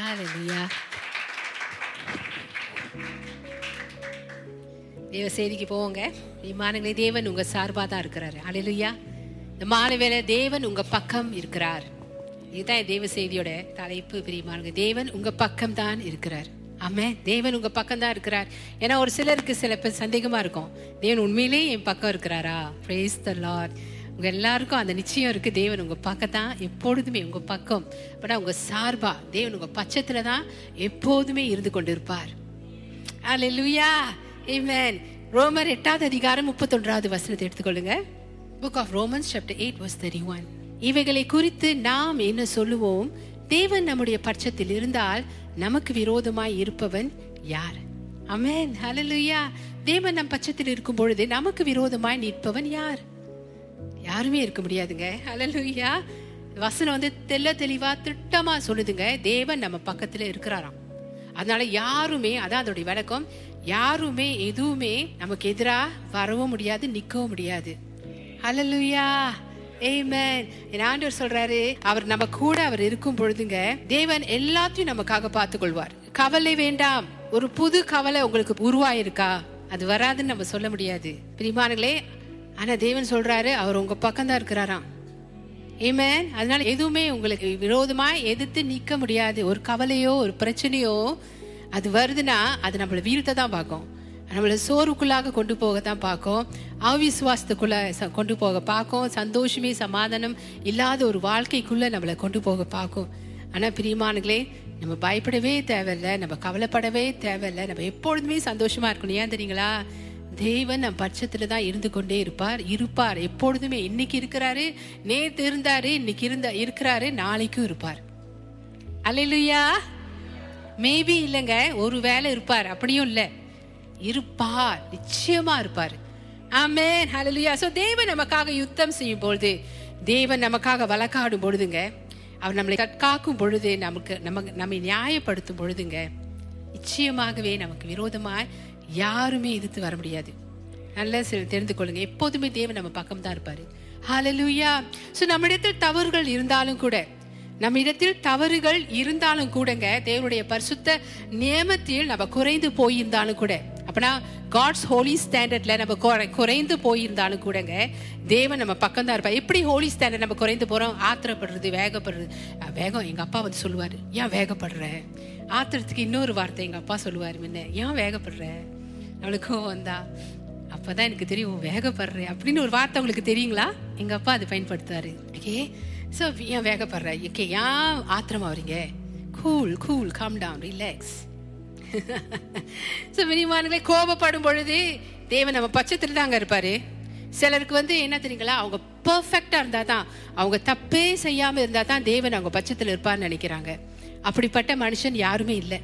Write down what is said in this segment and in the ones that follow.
Hallelujah. தேவ செய்திக்கு போவோங்க. விமானங்களே தேவன் உங்க சார்பா தான் இருக்கிறாரு. அலையிலையா இந்த மாலை வேலை தேவன் உங்க பக்கம் இருக்கிறார். இதுதான் தேவ செய்தியோட தலைப்பு பிரியமானங்க தேவன் உங்க பக்கம் தான் இருக்கிறார். ஆமே தேவன் உங்க பக்கம் தான் இருக்கிறார். ஏன்னா ஒரு சிலருக்கு சில பேர் சந்தேகமா இருக்கும். தேவன் உண்மையிலேயே என் பக்கம் இருக்கிறாரா? பிரேஸ் த லார்ட் உங்க எல்லாருக்கும் அந்த நிச்சயம் இருக்கு. தேவன் உங்க பக்கம் தான் எப்பொழுதுமே உங்க பக்கம். பட் உங்க சார்பா தேவன் உங்க பட்சத்தில் தான் எப்போதுமே இருந்து கொண்டிருப்பார். அல்லேலூயா ஆமென் ரோமர் எட்டாவது அதிகாரம் முப்பத்தொன்றாவது வசனத்தை எடுத்துக்கொள்ளுங்க. Book of Romans chapter eight verse thirty one இவைகளை குறித்து நாம் என்ன சொல்லுவோம்? தேவன் நம்முடைய பட்சத்தில் இருந்தால் நமக்கு விரோதமாய் இருப்பவன் யார்? அமேன் ஹலலுயா தேவன் நம் பட்சத்தில் இருக்கும் பொழுது நமக்கு விரோதமாய் நிற்பவன் யார்? யாருமே இருக்க முடியாதுங்க. அலலுயா வசனம் வந்து தெல்ல தெளிவா திட்டமா சொல்லுதுங்க. தேவன் நம்ம பக்கத்துல இருக்கிறாராம். அதனால யாருமே அதான் அதோடைய விளக்கம் யாருமே எதுவுமே நமக்கு எதிராக வரவும் முடியாது நிற்கவும் முடியாது. அலலுயா ஏமேன் என் ஆண்டவர் சொல்றாரு அவர் நம்ம கூட அவர் இருக்கும் பொழுதுங்க தேவன் எல்லாத்தையும் நமக்காக பார்த்து கொள்வார் கவலை வேண்டாம். ஒரு புது கவலை உங்களுக்கு உருவாயிருக்கா? அது வராதுன்னு நம்ம சொல்ல முடியாது. பிரிமானங்களே ஆனா தேவன் சொல்றாரு அவர் உங்க பக்கம் தான் இருக்கிறாராம். ஏமேன் அதனால எதுவுமே உங்களுக்கு விரோதமா எதிர்த்து நிக்க முடியாது. ஒரு கவலையோ ஒரு பிரச்சனையோ அது வருதுன்னா அது நம்மளை வீழ்த்த தான் பார்க்கும். நம்மளை சோர்வுக்குள்ளாக கொண்டு போக தான் பார்க்கும். அவிசுவாசத்துக்குள்ள ச- கொண்டு போக பார்க்கும். சந்தோஷமே சமாதானம் இல்லாத ஒரு வாழ்க்கைக்குள்ள நம்மளை கொண்டு போக பார்க்கும். ஆனால் பிரியமானங்களே நம்ம பயப்படவே தேவையில்லை. நம்ம கவலைப்படவே தேவையில்ல. நம்ம எப்பொழுதுமே சந்தோஷமா இருக்கணும். ஏன் தெரியுங்களா? தேவன் நம் பட்சத்துல தான் இருந்து கொண்டே இருப்பார். இருப்பார். எப்பொழுதுமே இன்னைக்கு இருக்கிறாரு நேத்து இருந்தாரு இன்னைக்கு இருந்த இருக்கிறாரு நாளைக்கும் இருப்பார். அல்லேலூயா. மேபி இல்லைங்க ஒரு வேலை இருப்பார். அப்படியும் இல்ல. இருப்பார். நிச்சயமா இருப்பார். ஆமே ஹalleluya சோ தேவன் நமக்காக யுத்தம் செய்யும் பொழுது தேவன் நமக்காக வழக்காடும் பொழுதுங்க அவர் நம்மளை காக்கும் பொழுது நமக்கு நமக்கு நம்மை நியாயப்படுத்தும் பொழுதுங்க நிச்சயமாகவே நமக்கு விரோதமாய் யாருமே எதிர்த்து வர முடியாது. நல்லா சில தெரிந்து கொள்ளுங்க. எப்போதுமே தேவன் நம்ம பக்கம் தான் இருப்பாரு. ஸோ நம்ம நம்மிடத்தில் தவறுகள் இருந்தாலும் கூட நம்ம இடத்தில் தவறுகள் இருந்தாலும் கூடங்க தேவனுடைய பரிசுத்த நியமத்தில் நம்ம குறைந்து போயிருந்தாலும் கூட அப்பனா காட்ஸ் ஹோலி ஸ்டாண்டர்ட்ல நம்ம குறை- குறைந்து போயிருந்தாலும் கூடங்க தேவன் நம்ம பக்கம் தான் இருப்பா எப்படி ஹோலி ஸ்டாண்டர்ட் நம்ம குறைந்து போறோம்? ஆத்திரப்படுறது வேகப்படுறது. வேகம் எங்க அப்பா வந்து சொல்லுவாரு. ஏன் வேகப்படுற? ஆத்திரத்துக்கு இன்னொரு வார்த்தை எங்க அப்பா சொல்லுவாரு முன்ன. ஏன் வேகப்படுற? அவளுக்கும் வந்தா அப்பதான் எனக்கு தெரியும் வேகப்படுற வேகப்படுறேன் அப்படின்னு ஒரு வார்த்தை உங்களுக்கு தெரியுங்களா? எங்க அப்பா அதை பயன்படுத்துவாரு. ஓகே ஸோ ஏன் வேகப்படுற? ஓகே ஏன் ஆத்திரமா வரீங்க cool cool calm down relax so மினிமானங்களே கோபப்படும் பொழுது தேவன் நம்ம பட்சத்தில் தாங்க இருப்பாரு. சிலருக்கு வந்து என்ன தெரியுங்களா? அவங்க பர்ஃபெக்டாக இருந்தால் தான் அவங்க தப்பே செய்யாமல் இருந்தால் தான் தேவன் அவங்க பட்சத்தில் இருப்பார்னு நினைக்கிறாங்க. அப்படிப்பட்ட மனுஷன் யாருமே இல்லை.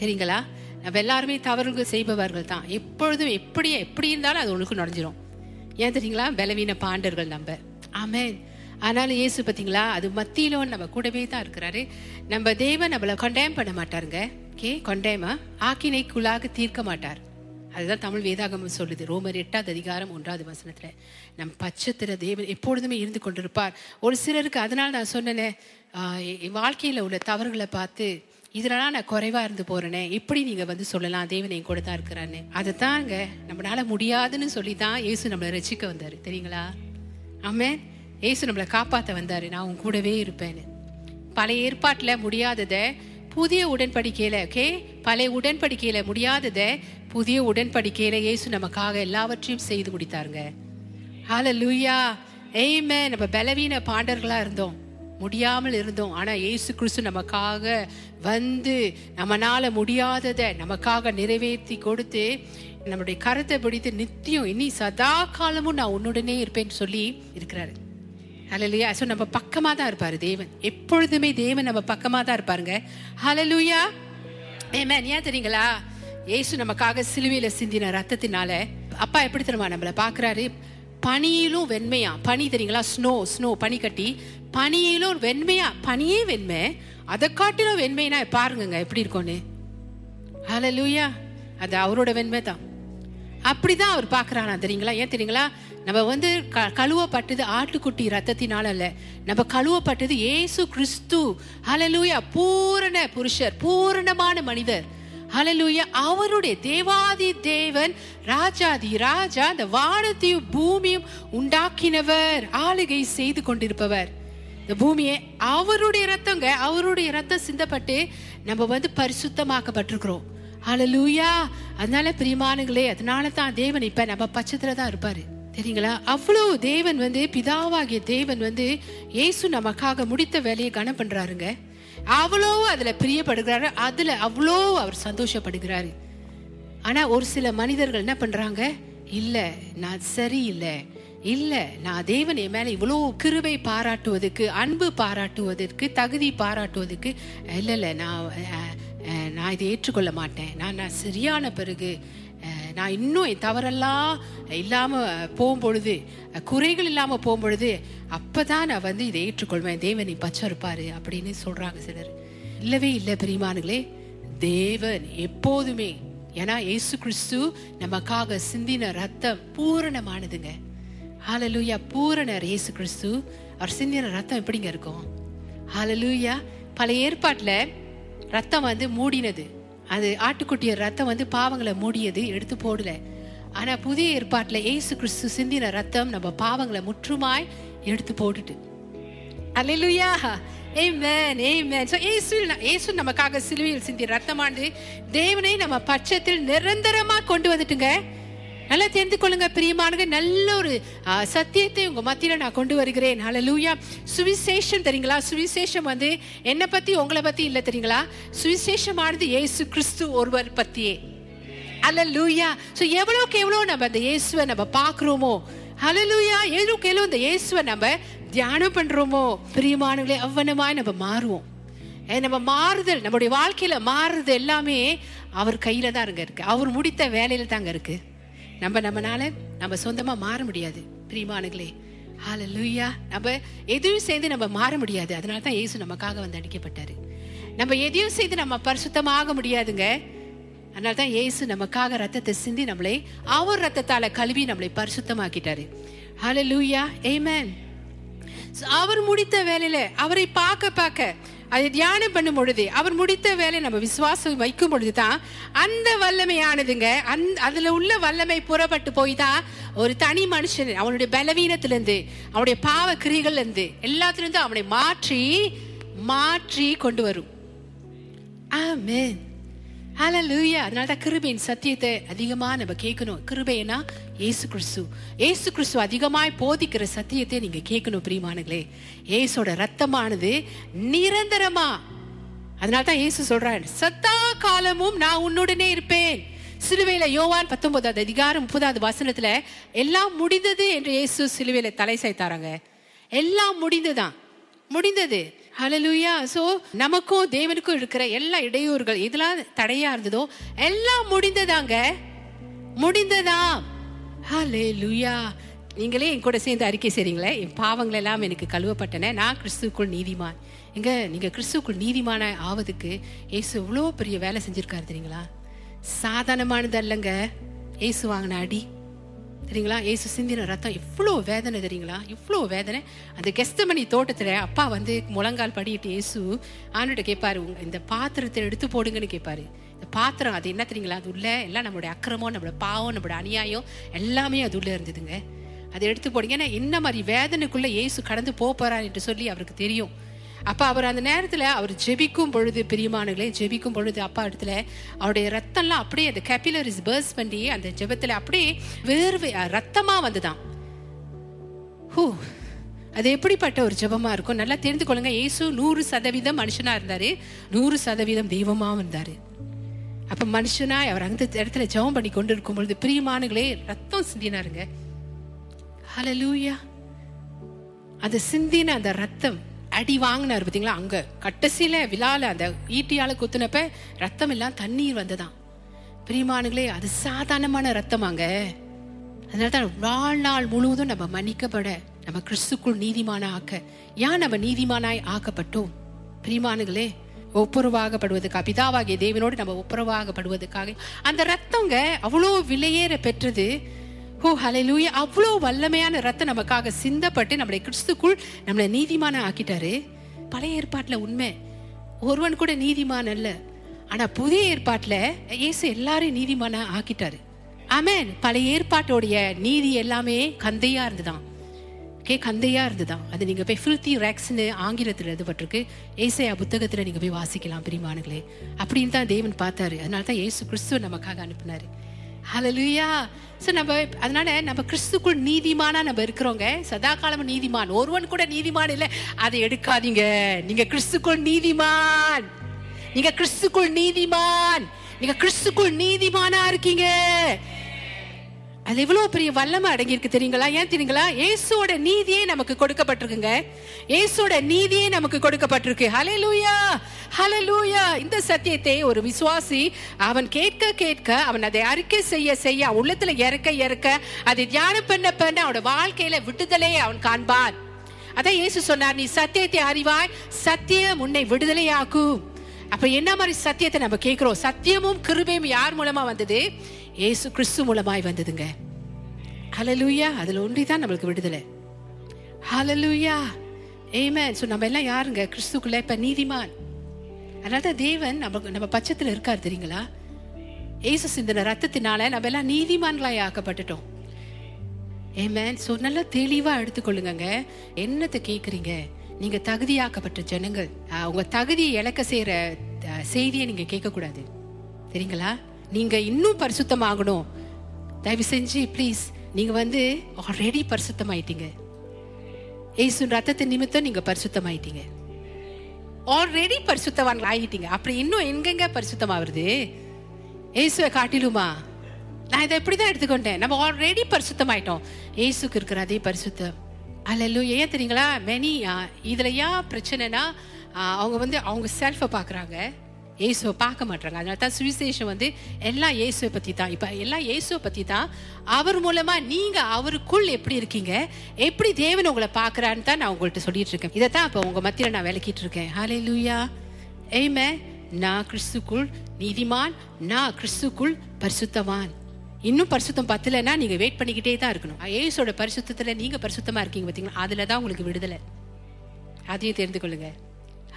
தெரியுங்களா? நம்ம எல்லாருமே தவறுகள் செய்பவர்கள் தான். எப்பொழுதும் எப்படி எப்படி இருந்தாலும் அது உனக்கு நுழைஞ்சிரும். ஏன் தெரியுங்களா? பலவீன பாண்டர்கள் நம்ம. ஆமேன். ஆனாலும் இயேசு பார்த்தீங்களா அது மத்தியிலும் நம்ம கூடவே தான் இருக்கிறாரு. நம்ம தேவன் நம்மளை கொண்டேம் பண்ண மாட்டாருங்க. ஓகே கொண்டேமா ஆக்கினைக்குள்ளாக தீர்க்க மாட்டார். அதுதான் தமிழ் வேதாகமம் சொல்லுது. ரோமர் எட்டாவது அதிகாரம் ஒன்றாவது வசனத்தில். நம் பச்சத்திர தேவன் எப்பொழுதுமே இருந்து கொண்டிருப்பார். ஒரு சிலருக்கு அதனால் நான் சொன்னேனே வாழ்க்கையில் என் உள்ள தவறுகளை பார்த்து இதனால நான் குறைவா இருந்து போறேனே. எப்படி நீங்க வந்து சொல்லலாம்? தேவன் என் கூட தான் இருக்கிறான்னு அதை தாங்க நம்மளால முடியாதுன்னு சொல்லி தான் ஏசு நம்மளை ரசிக்க வந்தாரு. தெரியுங்களா? ஆமே இயேசு நம்மளை காப்பாற்ற வந்தாரு. நான் உன் கூடவே இருப்பேன்னு. பழைய ஏற்பாட்டில் முடியாதத புதிய உடன்படிக்கையில ஓகே? பழைய உடன்படிக்கையில முடியாதத புதிய உடன்படிக்கையில ஏசு நமக்காக எல்லாவற்றையும் செய்து முடித்தாருங்க. ஹால லூயா எய்மே நம்ம பலவீன பாண்டர்களா இருந்தோம். முடியாமல் இருந்தோம். ஆனால் இயேசு கிறிஸ்து நமக்காக வந்து நம்மனால முடியாததை நமக்காக நிறைவேற்றி கொடுத்து நம்முடைய கருத்தை பிடித்து நித்தியம் இனி சதா காலமும் நான் உன்னுடனே இருப்பேன்னு சொல்லி இருக்கிறாரு. ஹலலுயா ஸோ நம்ம பக்கமாக தான் இருப்பார் தேவன். எப்பொழுதுமே தேவன் நம்ம பக்கமாக தான் இருப்பாருங்க. ஹலலுயா ஆமென் ஏன் தெரியுங்களா? ஏசு நமக்காக சிலுவையில் சிந்தின ரத்தத்தினால அப்பா எப்படி தெரியுமா நம்மளை பார்க்குறாரு? பனியிலும் வெண்மையா? பனி தெரியுங்களா? ஸ்னோ ஸ்னோ பனி கட்டி பனியிலும் வெண்மையா? பனியே வெண்மை. அதை காட்டிலும் வெண்மைனா பாருங்க எப்படி இருக்கும்னு. லூயா அது அவரோட வெண்மை தான். அப்படிதான் அவர் பாக்குறானா தெரியுங்களா? ஏன் தெரியுங்களா? நம்ம வந்து க- கழுவப்பட்டது ஆட்டுக்குட்டி ரத்தத்தினால அல்ல. நம்ம கழுவப்பட்டது ஏசு கிறிஸ்து. ஹலலூயா பூரண புருஷர் பூரணமான மனிதர். ஹalleluya அவருடைய தேவாதி தேவன் ராஜாதி ராஜா அந்த வானத்தையும் பூமியும் உண்டாக்கினவர் ஆளுகை செய்து கொண்டிருப்பவர். இந்த பூமியை அவருடைய ரத்தங்க அவருடைய ரத்தம் சிந்தப்பட்டு நம்ம வந்து பரிசுத்தமாக்கப்பட்டிருக்கிறோம். ஹலலூயா அதனால பிரியமானங்களே அதனால தான் தேவன் இப்ப நம்ம பட்சத்துல தான் இருப்பாரு. தெரியுங்களா? அவ்வளவு தேவன் வந்து பிதாவாகிய தேவன் வந்து இயேசு நமக்காக முடித்த வேலையை கனம் பண்றாருங்க. அவ்வளோ அதில் பிரியப்படுகிறாரு அதில் அவ்வளோ அவர் சந்தோஷப்படுகிறாரு. ஆனால் ஒரு சில மனிதர்கள் என்ன பண்ணுறாங்க இல்லை நான் சரியில்லை. இல்லை நான் தேவன் என் மேலே இவ்வளோ கிருவை பாராட்டுவதற்கு அன்பு பாராட்டுவதற்கு தகுதி பாராட்டுவதற்கு இல்லை இல்லை நான் நான் இதை ஏற்றுக்கொள்ள மாட்டேன். நான் நான் சரியான பிறகு நான் இன்னும் என் தவறெல்லாம் இல்லாமல் போகும்பொழுது குறைகள் இல்லாமல் போகும்பொழுது அப்பதான் நான் வந்து இதை ஏற்றுக்கொள்வேன். தேவன் நீ பச்சை இருப்பார் அப்படின்னு சொல்கிறாங்க சிலர். இல்லவே இல்லை பிரியமானுங்களே. தேவன் எப்போதுமே ஏன்னா இயேசு கிறிஸ்து நமக்காக சிந்தின ரத்தம் பூரணமானதுங்க. ஹாலலூயா பூரணர் இயேசு கிறிஸ்து. அவர் சிந்தின ரத்தம் எப்படிங்க இருக்கும்? ஹாலலூயா பழைய ஏற்பாட்டில் ரத்தம் வந்து மூடினது. அது ஆட்டுக்குட்டிய ரத்தம் வந்து பாவங்களை மூடியது எடுத்து போடல. ஆனா புதிய ஏற்பாட்டுல இயேசு கிறிஸ்து சிந்தின ரத்தம் நம்ம பாவங்களை முற்றுமாய் எடுத்து போட்டுட்டு. அல்லேலூயா Amen, amen. So, இயேசு இயேசு நமக்காக சிலுவையில் சிந்திய ரத்தமானது தேவனை நம்ம பட்சத்தில் நிரந்தரமா கொண்டு வந்துட்டுங்க. நல்லா தெரிந்து கொள்ளுங்க பிரியமானங்க நல்ல ஒரு சத்தியத்தை உங்க மத்தியில நான் கொண்டு வருகிறேன். ஹalleluya சுவிசேஷம் தெரியுங்களா? சுவிசேஷம் வந்து என்னை பத்தி உங்களை பத்தி இல்லை தெரியுங்களா? சுவிசேஷமானது இயேசு கிறிஸ்து ஒருவர் பத்தியே. லூயா ஸோ எவ்வளோக்கு எவ்வளோ நம்ம அந்த இயேசுவை நம்ம பார்க்குறோமோ ஹalleluya எவ்வளவுக்கு எவ்வளவு இந்த இயேசுவை நம்ம தியானம் பண்ணுறோமோ பிரியமானவர்களே அவ்வனமாய் நம்ம மாறுவோம். நம்ம மாறுதல் நம்முடைய வாழ்க்கையில் மாறுறது எல்லாமே அவர் கையில் தான் இருங்க இருக்கு. அவர் முடித்த வேலையில் தாங்க இருக்குது நம்ம நம்மனால நம்ம சொந்தமா மாற முடியாது. பிரியமானங்களே ஹalleluya நம்ம எதையும் சேர்ந்து நம்ம மாற முடியாது. அதனால தான் ஏசு நமக்காக வந்து அடிக்கப்பட்டாரு. நம்ம எதையும் செய்து நம்ம பரிசுத்தமாக முடியாதுங்க. அதனால தான் ஏசு நமக்காக ரத்தத்தை சிந்தி நம்மளை அவர் ரத்தத்தால கழுவி நம்மளை பரிசுத்தமாக்கிட்டாரு. ஹalleluya amen. So, அவர் முடித்த வேலையில அவரை பார்க்க பார்க்க அதை தியானம் பண்ணும் பொழுது அவர் முடித்த வேலை நம்ம விசுவாசம் வைக்கும் பொழுது தான் அந்த வல்லமையானதுங்க அந் அதில் உள்ள வல்லமை புறப்பட்டு போய் தான் ஒரு தனி மனுஷன் அவனுடைய பலவீனத்திலேருந்து அவனுடைய பாவ கிரிகள்லேருந்து எல்லாத்துலேருந்து அவனை மாற்றி மாற்றி கொண்டு வரும். ஆமென். ஹலலூயா அதனால தான் கிருபையின் சத்தியத்தை அதிகமாக நம்ம கேட்கணும். கிருபைனா இயேசு கிறிஸ்து. இயேசு கிறிஸ்து அதிகமாய் போதிக்கிற சத்தியத்தை நீங்கள் கேட்கணும் பிரியமானங்களே இயேசோட ரத்தமானது நிரந்தரமா. அதனால தான் இயேசு சொல்றார் சத்தா காலமும் நான் உன்னுடனே இருப்பேன். சிலுவையில யோவான் பத்தொன்பதாவது அதிகாரம் முப்பதாவது வசனத்துல எல்லாம் முடிந்தது என்று இயேசு சிலுவையில தலை சாய்த்தாராங்க. எல்லாம் முடிந்துதான் முடிந்தது. ஹalleluya சோ நமக்கும் தேவனுக்கும் இருக்கிற எல்லா இடையூறுகள் இதெல்லாம் தடையா இருந்ததோ எல்லாம் முடிந்ததாங்க. முடிந்ததா? ஹalleluya நீங்களே என் கூட சேர்ந்து அறிக்கை செய்றீங்களே? என் பாவங்கள் எல்லாம் எனக்கு கழுவப்பட்டன. நான் கிறிஸ்துக்குள் நீதிமான். எங்க நீங்க கிறிஸ்துக்குள் நீதிமான ஆவதுக்கு ஏசு இவ்வளோ பெரிய வேலை செஞ்சிருக்காரு தெரியுங்களா? சாதாரணமானது அல்லங்க. ஏசு வாங்கின அடி. தெரியுங்களா? ஏசு சிந்தின ரத்தம் இவ்வளோ வேதனை தெரியுங்களா? இவ்வளோ வேதனை. அந்த கெஸ்தமணி தோட்டத்தில் அப்பா வந்து முழங்கால் படிட்டு இயேசு ஆண்டுகிட்ட கேட்பாரு உங்கள் இந்த பாத்திரத்தை எடுத்து போடுங்கன்னு கேட்பாரு. இந்த பாத்திரம் அது என்ன தெரியுங்களா? அது உள்ள எல்லாம் நம்மளுடைய அக்கிரமம் நம்மளோட பாவம் நம்மளோட அநியாயம் எல்லாமே அது உள்ளே இருந்ததுங்க. அதை எடுத்து போடுங்க. ஏன்னா என்ன மாதிரி வேதனைக்குள்ளே இயேசு கடந்து போக என்று சொல்லி அவருக்கு தெரியும். அப்போ அவர் அந்த நேரத்தில் அவர் ஜெபிக்கும் பொழுது பிரியமானங்களே ஜெபிக்கும் பொழுது அப்பா இடத்துல அவருடைய ரத்தம்லாம் அப்படியே அந்த கேபிலரிஸ் பேர்ஸ் பண்ணி அந்த ஜெபத்தில் அப்படியே வேர்வை ரத்தமாக வந்துதான் ஹூ அது எப்படிப்பட்ட ஒரு ஜெபமாக இருக்கும்? நல்லா தெரிந்து கொள்ளுங்க. ஏசு நூறு சதவீதம் மனுஷனாக இருந்தார். நூறு சதவீதம் தெய்வமாகவும் இருந்தார். அப்போ மனுஷனா அவர் அந்த இடத்துல ஜெபம் பண்ணி கொண்டு இருக்கும் பொழுது பிரியமானங்களே ரத்தம் சிந்தினாருங்க. ஹலலூயா அந்த சிந்தின அந்த ரத்தம். அடி வாங்கினார் பார்த்தீங்களா அங்க கட்டசியில விழால அந்த ஈட்டியால குத்துனப்ப ரத்தம் எல்லாம் தண்ணீர் வந்ததான் பிரிமானுகளே அது சாதாரணமான ரத்தமாங்க. அதனால தான் வாழ்நாள் முழுவதும் நம்ம மன்னிக்கப்பட நம்ம கிறிஸ்துக்குள் நீதிமான ஆக்க ஏன் நம்ம நீதிமானாய் ஆக்கப்பட்டோம்? பிரிமானுகளே ஒப்புரவாகப்படுவதற்காக பிதாவாகிய தேவனோடு நம்ம ஒப்புரவாகப்படுவதற்காக அந்த ரத்தங்க அவ்வளோ விலையேற பெற்றது ஓ ஹalleluya அவ்வளோ வல்லமையான ரத்தம் நமக்காக சிந்தப்பட்டு நம்மளை கிறிஸ்துக்குள் நம்மளை நீதிமான ஆக்கிட்டாரு பழைய ஏற்பாட்டில் உண்மை. ஒருவன் கூட நீதிமான் அல்ல. ஆனால் புதிய ஏற்பாட்டில் இயேசு எல்லாரையும் நீதிமான ஆக்கிட்டாரு ஆமென் பழைய ஏற்பாட்டோடைய நீதி எல்லாமே கந்தையா இருந்துதான். கே கந்தையா இருந்துதான். அது நீங்க போய் ஃபில்த்தி ரேக்ஸ்னு ஆங்கிலத்தில் எழுதப்பட்டிருக்கு. ஏசையா புத்தகத்தில் நீங்க போய் வாசிக்கலாம் பிரிமானுங்களே அப்படின்னு தான் தேவன் பார்த்தாரு. அதனால தான் ஏசு கிறிஸ்துவ நமக்காக அனுப்புனாரு. ஹலலுயா ஸோ நம்ம அதனால நம்ம கிறிஸ்துக்குள் நீதிமானா நம்ம இருக்கிறோங்க. சதா காலம் நீதிமான். ஒருவன் கூட நீதிமான் இல்லை. அதை எடுக்காதீங்க. நீங்க கிறிஸ்துக்குள் நீதிமான். நீங்க கிறிஸ்துக்குள் நீதிமான். நீங்க கிறிஸ்துக்குள் நீதிமானா இருக்கீங்க. அது எவ்வளவு பெரிய வல்லமை அடங்கியிருக்கு தெரியுங்களா? ஏன் தெரியுங்களா? இயேசுவோட நீதியே நமக்கு கொடுக்கப்பட்டிருக்குங்க. இயேசுவோட நீதியே நமக்கு கொடுக்கப்பட்டிருக்கு. ஹalleluya! லூயா இந்த சத்தியத்தை ஒரு விசுவாசி அவன் கேட்க கேட்க அவன் அதை அறிக்கை செய்ய செய்ய உள்ளத்துல இறக்க இறக்க அதை தியானம் பண்ண பண்ண அவனோட வாழ்க்கையில விடுதலை அவன் காண்பான். அதான் இயேசு சொன்னார் நீ சத்தியத்தை அறிவாய் சத்தியம் உன்னை விடுதலையாக்கும். அப்ப என்ன மாதிரி சத்தியத்தை நம்ம கேட்கிறோம்? சத்தியமும் கிருபையும் யார் மூலமா வந்தது? ஏசு கிறிஸ்து மூலமாய் வந்ததுங்க. ஹலலூயா அதில் ஒன்றி தான் நம்மளுக்கு விடுதலை. ஹலலூயா ஏமே ஸோ நம்ம எல்லாம் யாருங்க? கிறிஸ்துக்குள்ள இப்போ நீதிமான். அதனால தான் தேவன் நம்ம நம்ம பட்சத்தில் இருக்கார் தெரியுங்களா? ஏசு சிந்தன ரத்தத்தினால நம்ம எல்லாம் நீதிமான்களாய் ஆக்கப்பட்டுட்டோம். ஏமேன் ஸோ நல்லா தெளிவாக எடுத்துக்கொள்ளுங்க என்னத்தை கேட்குறீங்க நீங்கள் தகுதியாக்கப்பட்ட ஜனங்கள். உங்கள் தகுதியை இழக்க செய்கிற செய்தியை நீங்கள் கேட்கக்கூடாது. சரிங்களா நீங்க இன்னும் பரிசுத்தமாகணும். தயவு செஞ்சு ப்ளீஸ் நீங்க வந்து ஆல்ரெடி பரிசுத்தமாயிட்டீங்க. ஏசு ரத்தத்தை நிமித்தம் நீங்க பரிசுத்தமாயிட்டீங்க. ஆல்ரெடி பரிசுத்தவான் ஆகிட்டீங்க அப்படி இன்னும் எங்கெங்க பரிசுத்தமாவது ஏசுவை காட்டிலுமா? நான் இதை இப்படிதான் எடுத்துக்கொண்டேன். நம்ம ஆல்ரெடி பரிசுத்தமாயிட்டோம். ஏசுக்கு இருக்கிற அதே பரிசுத்தம். அல்ல ஏன் தெரியுங்களா? மெனி இதுல ஏன் பிரச்சனைனா அவங்க வந்து அவங்க செல்ஃபை பார்க்குறாங்க. இயேசுவை பார்க்க மாட்டாங்க அதனால தான் சுவிசேஷம் வந்து எல்லாம் இயேசுவை பற்றி தான் இப்போ எல்லாம் இயேசுவை பற்றி தான் அவர் மூலமாக நீங்கள் அவருக்குள் எப்படி இருக்கீங்க? எப்படி தேவன் உங்களை பார்க்குறான்னு தான் நான் உங்கள்கிட்ட சொல்லிட்டு இருக்கேன். இதை தான் இப்போ உங்க மத்தியில் நான் விளக்கிட்டு இருக்கேன். ஹாலே லூயா எய்மே நான் கிறிஸ்துக்குள் நீதிமான் நான் கிறிஸ்துக்குள் பரிசுத்தவான். இன்னும் பரிசுத்தம் பத்தலைன்னா நீங்க வெயிட் பண்ணிக்கிட்டே தான் இருக்கணும். ஏசோட பரிசுத்தத்துல நீங்க பரிசுத்தமா இருக்கீங்க பாத்தீங்களா? அதுல தான் உங்களுக்கு விடுதலை. அதையும் தெரிந்து கொள்ளுங்க.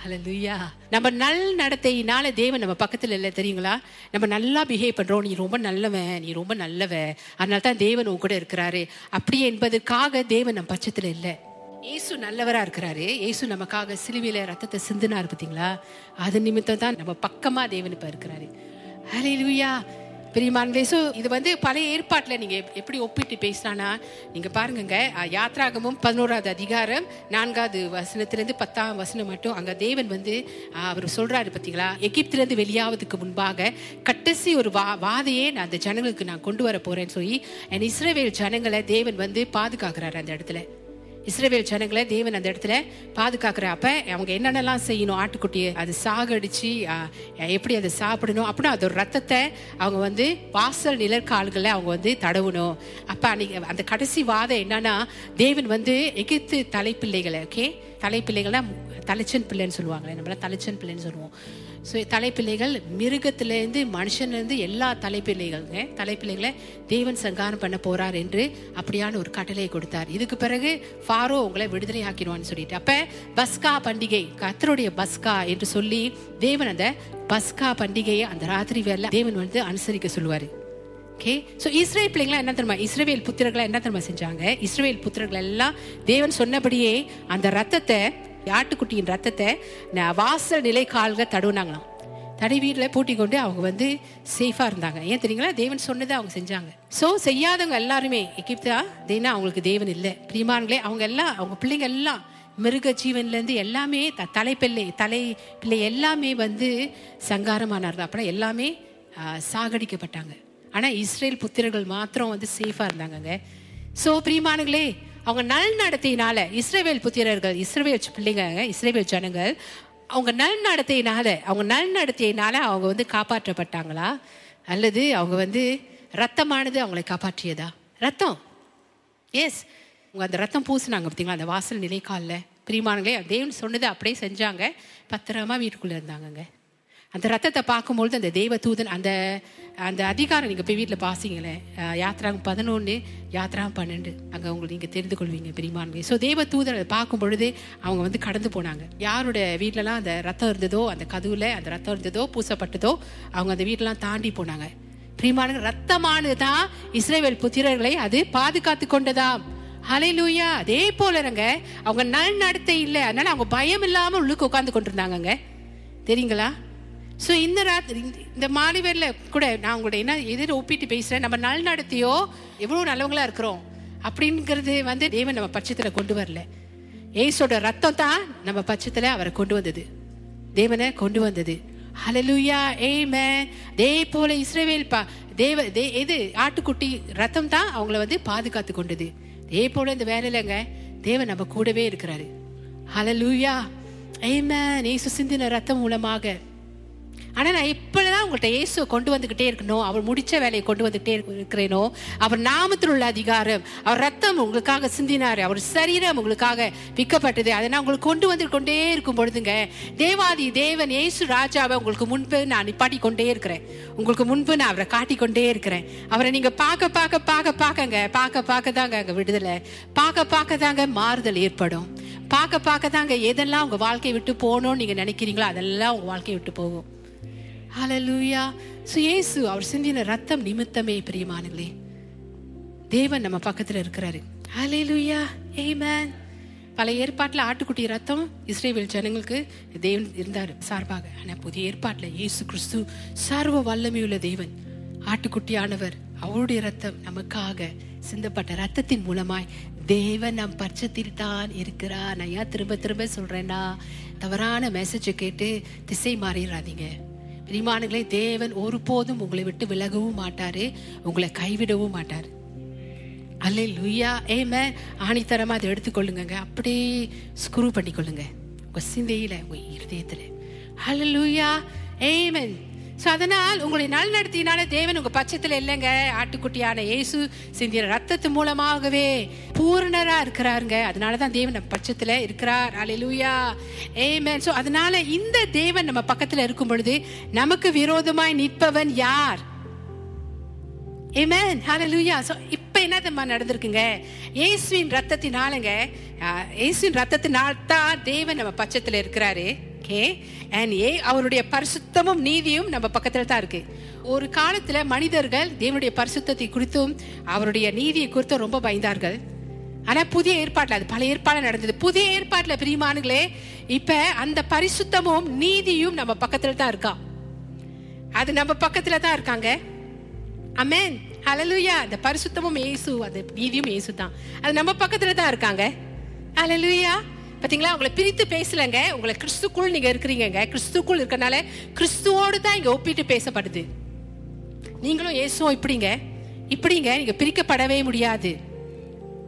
ஹalleluya நம்ம நல் நடத்தையினால தேவன் நம்ம பக்கத்துல இல்லை தெரியுங்களா? நம்ம நல்லா பிஹேவ் பண்றோம். நீ ரொம்ப நல்லவன். நீ ரொம்ப நல்லவன் அதனால தான் தேவன் உன் கூட இருக்கிறாரு. அப்படி என்பதற்காக தேவன் நம்ம பட்சத்துல இல்லை. இயேசு நல்லவரா இருக்கிறாரு. இயேசு நமக்காக சிலுவையில ரத்தத்தை சிந்தினார் பார்த்தீங்களா அது நிமித்தம் தான் நம்ம பக்கமா தேவன் இப்ப இருக்கிறாரு. ஹalleluya பிரியமானதே ஸோ இது வந்து பழைய ஏற்பாட்டில் நீங்கள் எப்- எப்படி ஒப்பிட்டு பேசினானா நீங்கள் பாருங்கங்க யாத்ராகமும் பதினோராவது அதிகாரம் நான்காவது வசனத்திலேருந்து பத்தாம் வசனம் மட்டும் அங்கே தேவன் வந்து அவர் சொல்கிறாரு பார்த்தீங்களா எகிப்திலேருந்து வெளியாவதுக்கு முன்பாக கட்டசி ஒரு வா வாதையே நான் அந்த ஜனங்களுக்கு நான் கொண்டு வர போகிறேன்னு சொல்லி என் இஸ்ரேவேல் ஜனங்களை தேவன் வந்து பாதுகாக்கிறாரு அந்த இடத்துல. இஸ்ரேவேல் ஜனங்களை தேவன் அந்த இடத்துல பாதுகாக்கிற அப்ப அவங்க என்னென்னலாம் செய்யணும்? ஆட்டுக்குட்டியை அது சாகடிச்சு எப்படி அதை சாப்பிடணும்? அப்படின்னா அதோட ரத்தத்தை அவங்க வந்து வாசல் நிழற்கால்களை அவங்க வந்து தடவணும். அப்ப அன்னைக்கு அந்த கடைசி வாதம் என்னன்னா தேவன் வந்து எகிப்து தலைப்பிள்ளைகளை ஓகே தலைப்பிள்ளைகள்னா தலைச்சன் பிள்ளைன்னு சொல்லுவாங்களே நம்மள தலைச்சன் பிள்ளைன்னு சொல்லுவோம். ஸோ தலைப்பிள்ளைகள் மிருகத்திலேருந்து மனுஷன்லேருந்து எல்லா தலைப்பிள்ளைகளுங்க தலைப்பிள்ளைகளை தேவன் சங்காரம் பண்ண போறார் என்று அப்படியான ஒரு கட்டளையை கொடுத்தார். இதுக்கு பிறகு ஃபாரோ உங்களை விடுதலை ஆக்கிடுவான்னு சொல்லிட்டு அப்ப பஸ்கா பண்டிகை கத்தருடைய பஸ்கா என்று சொல்லி தேவன் அந்த பஸ்கா பண்டிகையை அந்த ராத்திரி வேலை தேவன் வந்து அனுசரிக்க சொல்லுவாரு. ஓகே ஸோ இஸ்ரேல் பிள்ளைங்களாம் என்ன தெரியுமா? இஸ்ரேவேல் புத்திரர்களா என்ன தெரியுமா செஞ்சாங்க? இஸ்ரேல் புத்திரர்கள் எல்லாம் தேவன் சொன்னபடியே அந்த ரத்தத்தை ஆட்டுக்குட்டியின் ரத்தத்தை ந- வாசல் நிலை கால்க தடுவினாங்களாம். வீட்டில் பூட்டி கொண்டு அவங்க வந்து சேஃபாக இருந்தாங்க. ஏன் தெரியுங்களா? தேவன் சொன்னதை அவங்க செஞ்சாங்க. ஸோ செய்யாதவங்க எல்லாருமே எகிப்தா தேனா அவங்களுக்கு தேவன் இல்லை. பிரிமான்களே அவங்க எல்லாம் அவங்க பிள்ளைங்க எல்லாம் மிருக ஜீவன்லேருந்து எல்லாமே த தலைப்பிள்ளை தலை பிள்ளை எல்லாமே வந்து சங்காரமானார் அப்புறம் எல்லாமே சாகடிக்கப்பட்டாங்க. ஆனால் இஸ்ரேல் புத்திரர்கள் மாத்திரம் வந்து சேஃபாக இருந்தாங்கங்க. ஸோ பிரியமானங்களே அவங்க நல் நடத்தினால இஸ்ரேவேல் புத்திரர்கள் இஸ்ரேவேல் பிள்ளைங்க இஸ்ரேவேல் ஜனங்கள் அவங்க நல் நடத்தினால அவங்க நல் நடத்தினால அவங்க வந்து காப்பாற்றப்பட்டாங்களா? அல்லது அவங்க வந்து ரத்தமானது அவங்களை காப்பாற்றியதா? ரத்தம். எஸ் உங்கள் அந்த ரத்தம் பூசினாங்க பார்த்தீங்களா அந்த வாசல் நிலைக்காலில் பிரியமானங்களே தேவன் சொன்னது அப்படியே செஞ்சாங்க. பத்திரமா வீட்டுக்குள்ளே இருந்தாங்கங்க. அந்த ரத்தத்தை பார்க்கும்பொழுது அந்த தெய்வ தூதன் அந்த அந்த அதிகாரம் நீங்கள் போய் வீட்டில் பாசிங்களேன். யாத்ராங்க பதினொன்று யாத்ரா பன்னெண்டு. அங்கே உங்களுக்கு நீங்கள் தெரிந்து கொள்வீங்க பிரிமான்களே. ஸோ தெய்வ தூதன் அதை பார்க்கும் பொழுது அவங்க வந்து கடந்து போனாங்க. யாரோட வீட்டிலலாம் அந்த ரத்தம் இருந்ததோ அந்த கதுவில் அந்த ரத்தம் இருந்ததோ பூசப்பட்டதோ அவங்க அந்த வீட்டெலாம் தாண்டி போனாங்க. பிரிமானங்க ரத்தமானது தான் இஸ்ரேவேல் புத்திரர்களை அது பாதுகாத்து கொண்டதாம். ஹalleluya! அதே போலங்க அவங்க நல் நடத்தை இல்லை. அதனால அவங்க பயம் இல்லாமல் உள்ளுக்கு உட்காந்து கொண்டிருந்தாங்கங்க. தெரியுங்களா? ஸோ இந்த ராத்திரி இந்த மாலைவேரில் கூட நான் உங்களோட என்ன எதிர ஒப்பிட்டு பேசுகிறேன் நம்ம நல் நடத்தியோ எவ்வளோ நல்லவங்களா இருக்கிறோம் அப்படிங்கிறது வந்து தேவன் நம்ம பட்சத்தில் கொண்டு வரல. ஏசோட ரத்தம் தான் நம்ம பட்சத்தில் அவரை கொண்டு வந்தது. தேவனை கொண்டு வந்தது. ஹலலுயா ஏமே தே போல இஸ்ரேவேல் பா தேவ தே இது ஆட்டுக்குட்டி ரத்தம் தான் அவங்கள வந்து பாதுகாத்து கொண்டது. தே போல இந்த வேலையிலங்க தேவன் நம்ம கூடவே இருக்கிறாரு. ஹலலுயா ஏமே நேசு சிந்தின ரத்தம் மூலமாக ஆனால் நான் இப்பதான் உங்கள்கிட்ட இயேசுவை கொண்டு வந்துக்கிட்டே இருக்கணும். அவர் முடிச்ச வேலையை கொண்டு வந்துகிட்டே இருக்கிறேனோ. அவர் நாமத்தில் உள்ள அதிகாரம் அவர் ரத்தம் உங்களுக்காக சிந்தினார். அவர் சரீரம் உங்களுக்காக விற்கப்பட்டது அதை நான் உங்களுக்கு கொண்டு வந்து கொண்டே இருக்கும் பொழுதுங்க தேவாதி தேவன் இயேசு ராஜாவை உங்களுக்கு முன்பு நான் நிப்பாட்டி கொண்டே இருக்கிறேன். உங்களுக்கு முன்பு நான் அவரை காட்டி கொண்டே இருக்கிறேன். அவரை நீங்கள் பார்க்க பார்க்க பார்க்க பார்க்கங்க. பார்க்க பார்க்க தாங்க அங்கே விடுதலை. பார்க்க பார்க்க தாங்க மாறுதல் ஏற்படும். பார்க்க பார்க்க தாங்க எதெல்லாம் உங்கள் வாழ்க்கையை விட்டு போகணும்னு நீங்கள் நினைக்கிறீங்களோ அதெல்லாம் உங்கள் வாழ்க்கையை விட்டு போகும். ஹலலூயா ஸோ ஏசு அவர் சிந்தின ரத்தம் நிமித்தமே பிரியமானங்களே தேவன் நம்ம பக்கத்தில் இருக்கிறாரு. ஹalleluya ஆமென் பல ஏற்பாட்டில் ஆட்டுக்குட்டி ரத்தம் இஸ்ரேல் ஜனங்களுக்கு தேவன் இருந்தார் சார்பாக. ஆனால் புதிய ஏற்பாட்டில் இயேசு கிறிஸ்து சர்வ வல்லமையுள்ள தேவன். ஆட்டுக்குட்டியானவர் அவருடைய ரத்தம் நமக்காக சிந்தப்பட்ட ரத்தத்தின் மூலமாய் தேவன் நம் பட்சத்தில் தான் இருக்கிறார். நான் ஏன் திரும்ப திரும்ப சொல்றேன்னா தவறான மெசேஜை கேட்டு திசை மாறிடாதீங்க பிரிமானுங்களே தேவன் ஒருபோதும் உங்களை விட்டு விலகவும் மாட்டாரு உங்களை கைவிடவும் மாட்டார். அல்லே லுய்யா ஏம ஆணித்தரமா அதை எடுத்துக்கொள்ளுங்க அப்படியே ஸ்க்ரூ பண்ணிக்கொள்ளுங்க. உங்க சிந்தையில உங்க இருதயத்துல. லுய்யா ஏமன். ஸோ அதனால் உங்களுடைய நல் நடத்தினால தேவன் உங்க பச்சத்தில் இல்லைங்க. ஆட்டுக்குட்டியான இயேசு சிந்திய ரத்தத்து மூலமாகவே பூரணரா இருக்கிறாருங்க. அதனால தான் தேவன் நம்ம பட்சத்தில் இருக்கிறார். அலிலூயா ஏமன் ஸோ அதனால இந்த தேவன் நம்ம பக்கத்தில் இருக்கும் பொழுது நமக்கு விரோதமாய் நிற்பவன் யார்? Amen. Hallelujah. ஸோ இப்போ என்ன தெரியுமா நடந்திருக்குங்க? இயேசுவின் ரத்தத்தினாலங்க இயேசுவின் ரத்தத்தினால் தான் தேவன் நம்ம பட்சத்தில் இருக்கிறாரு. ஓகே அண்ட் ஏ அவருடைய பரிசுத்தமும் நீதியும் நம்ம பக்கத்துல தான் இருக்கு. ஒரு காலத்துல மனிதர்கள் தேவனுடைய பரிசுத்தத்தை குறித்தும் அவருடைய நீதியை குறித்தும் ரொம்ப பயந்தார்கள். ஆனா புதிய ஏற்பாட்டுல அது பல ஏற்பாடு நடந்தது. புதிய ஏற்பாட்டுல பிரியமானுங்களே இப்ப அந்த பரிசுத்தமும் நீதியும் நம்ம பக்கத்துல தான் இருக்கா? அது நம்ம பக்கத்துல தான் இருக்காங்க. அமேன் அலலுயா அந்த பரிசுத்தமும் இயேசு அது நீதியும் இயேசு தான் அது நம்ம பக்கத்துல தான் இருக்காங்க. அலலுயா பார்த்தீங்களா உங்களை பிரித்து பேசலைங்க. உங்களை கிறிஸ்துக்குள் நீங்க இருக்கிறீங்க கிறிஸ்துக்குள் இருக்கனால கிறிஸ்துவோடு தான் இங்க ஒப்பிட்டு பேசப்படுது. நீங்களும் ஏசுவோம் இப்படிங்க. இப்படிங்க. நீங்க பிரிக்கப்படவே முடியாது.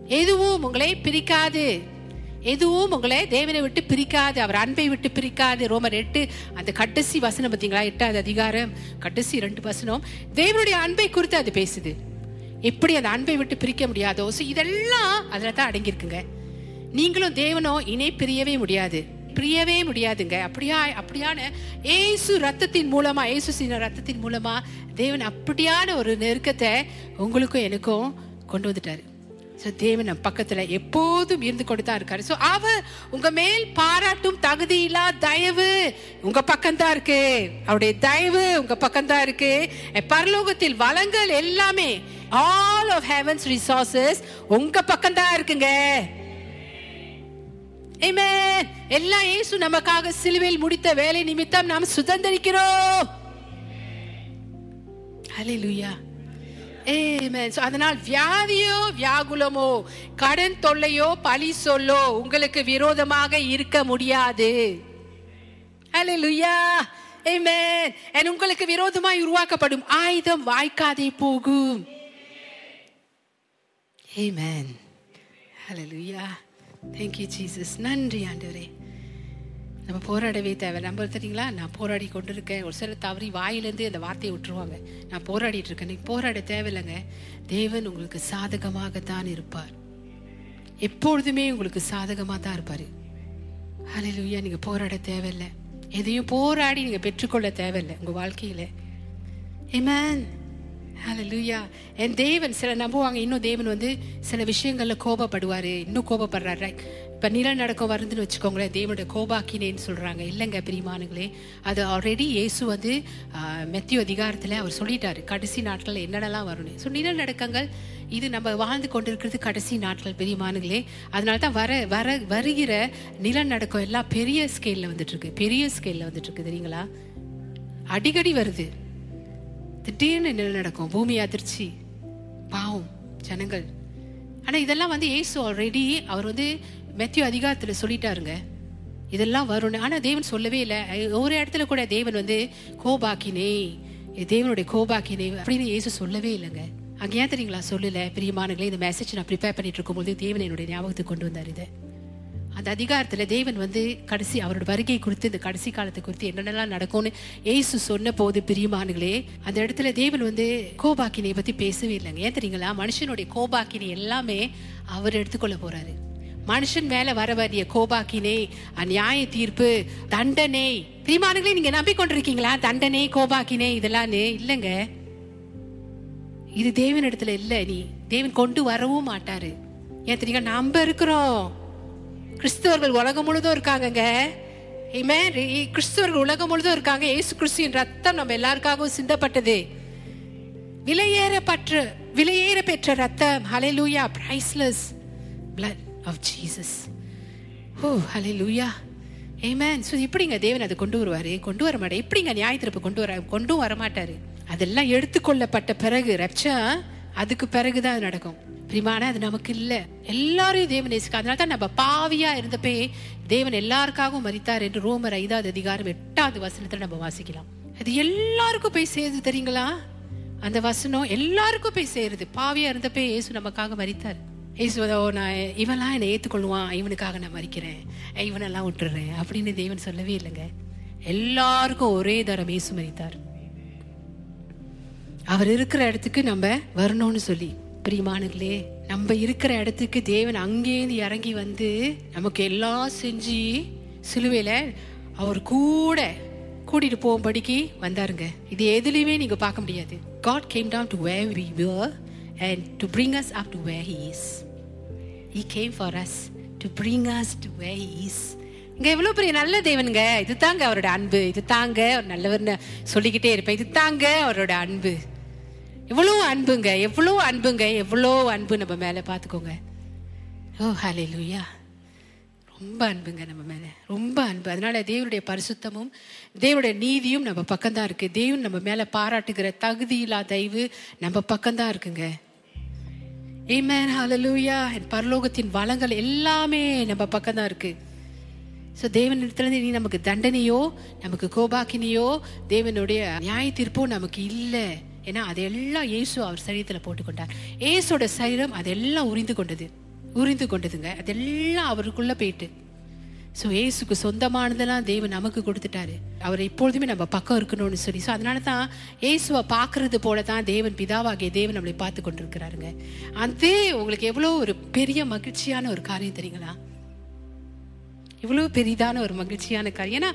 எதுவும் உங்களை பிரிக்காது. எதுவும் உங்களை தேவனை விட்டு பிரிக்காது. அவர் அன்பை விட்டு பிரிக்காது. ரோமர் எட்டு அந்த கடைசி வசனம் பார்த்தீங்களா எட்டாவது அதிகாரம் கடைசி ரெண்டு வசனம். தேவனுடைய அன்பை குறித்து அது பேசுது. எப்படி அந்த அன்பை விட்டு பிரிக்க முடியாதோ? ஸோ இதெல்லாம் அதில் தான் அடங்கியிருக்குங்க. நீங்களும் தேவனும் இணை பிரியவே முடியாது. பிரியவே முடியாதுங்க. அப்படியா அப்படியான ஏசு ரத்தத்தின் மூலமா ஏசு சீன ரத்தத்தின் மூலமா தேவன் அப்படியான ஒரு நெருக்கத்தை உங்களுக்கும் எனக்கும் கொண்டு வந்துட்டாரு. ஸோ தேவன் நம் பக்கத்துல எப்போதும் இருந்து கொண்டு தான் இருக்காரு. ஸோ அவர் உங்க மேல் பாராட்டும் தகுதியில்லா தயவு உங்க பக்கம்தான் இருக்கு. அவருடைய தயவு உங்க பக்கம்தான் இருக்கு. பரலோகத்தில் வளங்கள் எல்லாமே ஆல் ஆஃப் ஹெவன்ஸ் ரிசோர்சஸ் உங்க பக்கம் தான் இருக்குங்க. எல்லாம் இயேசு நமக்காக சிலுவையில் முடித்த வேலை நிமித்தம் நாம் சுதந்திரிக்கிறோம் ஹalleluya அதனால் வியாதியோ வியாகுலமோ கடன் தொல்லையோ பழி சொல்லோ உங்களுக்கு விரோதமாக இருக்க முடியாது Hallelujah. Amen. And உங்களுக்கு விரோதமாய் உருவாக்கப்படும் ஆயுதம் வாய்க்காதே போகும் Amen. Hallelujah. தேங்க்யூ ஜீசஸ் நன்றி ஆண்டவரே. நம்ம போராடவே தேவை. நம்ம தெரியுங்களா? நான் போராடி கொண்டு இருக்கேன் ஒரு சில தவறி வாயிலேருந்து அந்த வார்த்தையை விட்டுருவாங்க. நான் போராடிட்டு இருக்கேன். நீ போராட தேவையில்லைங்க. தேவன் உங்களுக்கு சாதகமாகத்தான் இருப்பார். எப்பொழுதுமே உங்களுக்கு சாதகமாக தான் இருப்பார். ஹalleluya நீங்கள் போராட தேவையில்லை. எதையும் போராடி நீங்கள் பெற்றுக்கொள்ள தேவையில்லை. உங்கள் வாழ்க்கையில். ஏமேன் ஹலலூயா என் தேவன் சில நம்புவாங்க இன்னும் தேவன் வந்து சில விஷயங்களில் கோபப்படுவார். இன்னும் கோபப்படுறாரு இப்போ நிலநடுக்கம் வருதுன்னு வச்சுக்கோங்களேன் தேவனுடைய கோபாக்கினேன்னு சொல்கிறாங்க இல்லைங்க பிரிமானுங்களே அது ஆல்ரெடி இயேசு வந்து மெத்திய அதிகாரத்தில் அவர் சொல்லிட்டாரு. கடைசி நாட்களில் என்னென்னலாம் வரும்னு. ஸோ நிலநடுக்கங்கள் இது நம்ம வாழ்ந்து கொண்டிருக்கிறது கடைசி நாட்கள் பெரியமானுங்களே அதனால தான் வர வர வருகிற நிலநடுக்கம் எல்லாம் பெரிய ஸ்கேலில் வந்துட்டுருக்கு பெரிய ஸ்கேலில் வந்துட்டுருக்கு தெரியுங்களா அடிக்கடி வருது. திடீர்னு நிலநடுக்கம் பூமி அதிர்ச்சி பாவம் ஜனங்கள். ஆனா இதெல்லாம் வந்து ஏசு ஆல்ரெடி அவர் வந்து மெத்தியோ அதிகாரத்துல சொல்லிட்டாருங்க. இதெல்லாம் வரும்னு. ஆனா தேவன் சொல்லவே இல்லை. ஒரு இடத்துல கூட தேவன் வந்து கோபாக்கினே தேவனுடைய கோபாக்கினே அப்படின்னு ஏசு சொல்லவே இல்லைங்க. அங்கே ஏன் தெரியுங்களா சொல்லல? பிரியமானங்களே இந்த மெசேஜ் நான் ப்ரிப்பேர் பண்ணிட்டு இருக்கும்போது தேவன் என்னுடைய ஞாபகத்துக்கு கொண்டு வந்தார் இதை. அந்த அதிகாரத்தில் தேவன் வந்து கடைசி அவரோட வருகை குறித்து இந்த கடைசி காலத்தை குறித்து என்னென்னலாம் நடக்கும்னு ஏசு சொன்ன போது பிரியமானுங்களே அந்த இடத்துல தேவன் வந்து கோபாக்கினியை பற்றி பேசவே இல்லைங்க. ஏன் தெரியுங்களா? மனுஷனுடைய கோபாக்கினி எல்லாமே அவர் எடுத்துக்கொள்ள போறாரு. மனுஷன் மேல வர வரிய கோபாக்கினை நியாய தீர்ப்பு தண்டனை. பிரியமானுங்களே நீங்க நம்பிக்கொண்டிருக்கீங்களா? தண்டனை கோபாக்கினை இதெல்லாம் இல்லைங்க. இது தேவன் இடத்துல இல்லை. நீ தேவன் கொண்டு வரவும் மாட்டாரு. ஏன் தெரியுங்க நம்ம இருக்கிறோம். கிறிஸ்தவர்கள் உலகம் முழுதும் இருக்காங்கங்க. கிறிஸ்தவர்கள் உலகம் முழுதும் இருக்காங்க. ஏசு கிறிஸ்துவின் ரத்தம் நம்ம எல்லாருக்காகவும் சிந்தப்பட்டது. விலையேறப்பற்ற விலையேற பெற்ற ரத்தம். Hallelujah priceless blood of Jesus oh hallelujah amen so இப்படிங்க தேவன் அதை கொண்டு வருவாரு? கொண்டு வர மாட்டார். எப்படிங்க நியாய தீர்ப்பு கொண்டு வர கொண்டும் வர மாட்டார் அதெல்லாம் எடுத்துக்கொள்ளப்பட்ட பிறகு ரப்சா அதுக்கு பிறகு தான் நடக்கும். பிரிமான அது நமக்கு இல்லை. எல்லாரையும் தேவன் நேசிக்க அதனால தான் நம்ம பாவியா இருந்தப்பே தேவன் எல்லாருக்காகவும் மறித்தார் என்று ரோமர் ஐந்தாவது அதிகாரம் எட்டாவது வசனத்தில் நம்ம வாசிக்கலாம். அது எல்லாருக்கும் போய் சேருது தெரியுங்களா? அந்த வசனம் எல்லாருக்கும் போய் சேருது. பாவியா இருந்தப்பே இயேசு நமக்காக மறித்தார் இயேசு நான் இவெல்லாம் என்னை ஏத்துக்கொள்வான் இவனுக்காக நான் மறிக்கிறேன் இவனெல்லாம் விட்டுறேன். அப்படின்னு தேவன் சொல்லவே இல்லைங்க. எல்லாருக்கும் ஒரே தரம் இயேசு மறித்தார் அவர் இருக்கிற இடத்துக்கு நம்ம வரணும்னு சொல்லி. பிரியமானங்களே நம்ம இருக்கிற இடத்துக்கு தேவன் அங்கேருந்து இறங்கி வந்து நமக்கு எல்லாம் செஞ்சு சிலுவையில் அவர் கூட கூட்டிட்டு போகும்படிக்கு வந்தாருங்க. இது எதுலையுமே நீங்க பார்க்க முடியாது. God came down to where we and to to us us up to where he is. He came for us to bring us to இங்க எவ்வளவு பெரிய நல்ல தேவனுங்க. இது தாங்க அவரோட அன்பு. இது தாங்க அவர் நல்லவர்னு சொல்லிக்கிட்டே இருப்பேன். இது தாங்க அவரோட அன்பு. எவ்வளோ அன்புங்க எவ்வளோ அன்புங்க எவ்வளோ அன்பு நம்ம மேலே பார்த்துக்கோங்க ஓ ஹலே லூயா ரொம்ப அன்புங்க நம்ம மேலே ரொம்ப அன்பு. அதனால தேவனுடைய பரிசுத்தமும் தேவனுடைய நீதியும் நம்ம பக்கம்தான் இருக்குது தேவன் நம்ம மேலே பாராட்டுகிற தகுதி இல்லா தயவு நம்ம பக்கம்தான் இருக்குங்க. Amen ஹலலூயா என் பரலோகத்தின் வளங்கள் எல்லாமே நம்ம பக்கம் தான் இருக்கு. ஸோ தேவனிடத்துல நீ நமக்கு தண்டனையோ நமக்கு கோபாக்கினியோ தேவனுடைய நியாய தீர்ப்போ நமக்கு இல்லை. ஏன்னா அதெல்லாம் இயேசு அவர் சரீரத்தில் போட்டுக்கொண்டார். இயேசோட சரீரம் அதெல்லாம் உரிந்து கொண்டது. உரிந்து கொண்டதுங்க. அதெல்லாம் அவருக்குள்ளே போயிட்டு. ஸோ ஏசுக்கு சொந்தமானதெல்லாம் தேவன் நமக்கு கொடுத்துட்டாரு. அவர் எப்பொழுதுமே நம்ம பக்கம் இருக்கணும்னு சொல்லி. ஸோ அதனால தான் ஏசுவை பார்க்கறது போல தான் தேவன் பிதாவாகிய தேவன் நம்மளை பார்த்து கொண்டிருக்கிறாருங்க. அதே உங்களுக்கு எவ்வளோ ஒரு பெரிய மகிழ்ச்சியான ஒரு காரியம் தெரியுங்களா? இவ்வளோ பெரிதான ஒரு மகிழ்ச்சியான காரியம். ஏன்னா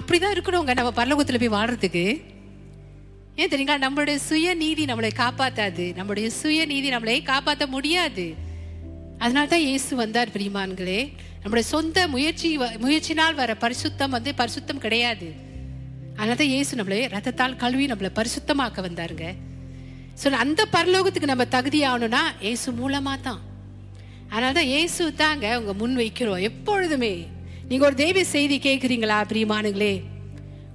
அப்படிதான் இருக்கணுங்க. நம்ம பரலோகத்தில் போய் வாடுறதுக்கு ஏன் தெரியுங்களா? நம்மளுடைய சுய நீதி நம்மளை காப்பாத்தாது. நம்மளுடைய சுய நீதி நம்மளை காப்பாற்ற முடியாது. அதனால தான் இயேசு வந்தார் பிரிமான்களே நம்மளுடைய சொந்த முயற்சி வ- முயற்சினால் வர பரிசுத்தம் வந்து பரிசுத்தம் கிடையாது. அதனால தான் இயேசு நம்மளே ரத்தத்தால் கழுவி நம்மளை பரிசுத்தமாக்க வந்தாருங்க. ஸோ அந்த பரலோகத்துக்கு நம்ம தகுதி ஆகணும்னா இயேசு மூலமா தான். அதனால தான் இயேசு தாங்க உங்க முன் வைக்கிறோம் எப்பொழுதுமே. நீங்க ஒரு தெய்வ செய்தி கேட்குறீங்களா பிரியமானுங்களே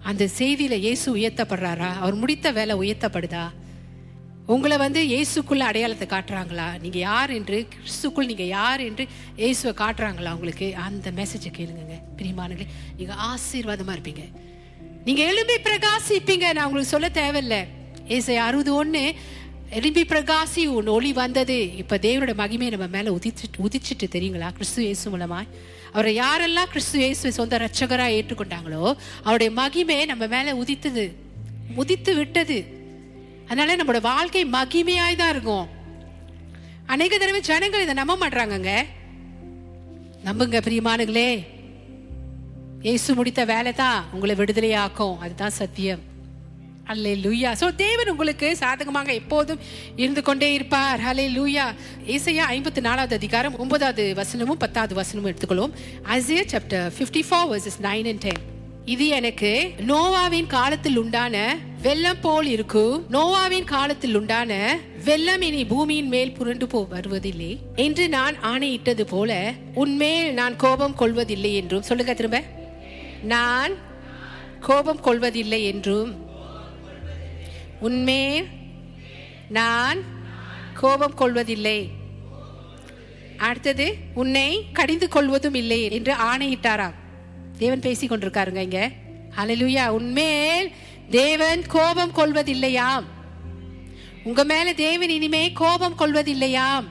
அந்த செய்தியில இயேசு உயர்த்தப்படுறாரா? அவர் முடித்த வேலை உயர்த்தப்படுதா? உங்களை வந்து இயேசுக்குள்ள அடையாளத்தை காட்டுறாங்களா? நீங்க யார் என்று கிறிஸ்துக்குள் நீங்க யார் என்று இயேசுவை காட்டுறாங்களா உங்களுக்கு? அந்த மெசேஜை கேளுங்க பிரியமானங்களே நீங்க ஆசீர்வாதமா இருப்பீங்க. நீங்க எழும்பி பிரகாசிப்பீங்க. நான் உங்களுக்கு சொல்ல தேவையில்ல. ஏசை அறுபது ஒன்று எழும்பி பிரகாசி உன் ஒளி வந்தது. இப்ப தேவனோட மகிமை நம்ம மேல உதிச்சிட்டு உதிச்சிட்டு தெரியுங்களா? கிறிஸ்து இயேசு மூலமாய். அவரை யாரெல்லாம் கிறிஸ்து இயேசு சொந்த ரட்சகராக ஏற்றுக்கொண்டாங்களோ அவருடைய மகிமை நம்ம மேல உதித்தது உதித்து விட்டது. அதனால நம்மளோட வாழ்க்கை மகிமையாய் தான் இருக்கும். அநேக தடவை ஜனங்கள் இதை நம்ப மாட்றாங்கங்க. நம்புங்க பிரியமானுங்களே இயேசு முடித்த வேலை தான் உங்களை விடுதலையாக்கும். அதுதான் சத்தியம். அல்லே லூயா ஸோ தேவன் உங்களுக்கு சாதகமாக எப்போதும் இருந்து கொண்டே இருப்பார். ஹலே லூயா இசையா ஐம்பத்தி நாலாவது அதிகாரம் ஒன்பதாவது வசனமும் பத்தாவது வசனமும் எடுத்துக்கொள்வோம். Isaiah chapter fifty four verses nine and ten இது எனக்கு நோவாவின் காலத்தில் உண்டான வெள்ளம் போல் இருக்கும். நோவாவின் காலத்தில் உண்டான வெள்ளம் இனி பூமியின் மேல் புரண்டு போ வருவதில்லை என்று நான் ஆணையிட்டது போல உன்மேல் நான் கோபம் கொள்வதில்லை என்றும். சொல்லுங்க திரும்ப. நான் கோபம் கொள்வதில்லை என்றும். உன்மேல் நான் கோபம் கொள்வதில்லை. அடுத்தது உன்னை கடிந்து கொள்வதும் இல்லை என்று ஆணையிட்டாராம். தேவன் பேசி கொண்டிருக்காருங்க இங்க. அலலுயா உன்மேல் தேவன் கோபம் கொள்வதில்லையாம். உங்க மேல தேவன் இனிமே கோபம் கொள்வதில்லையாம்.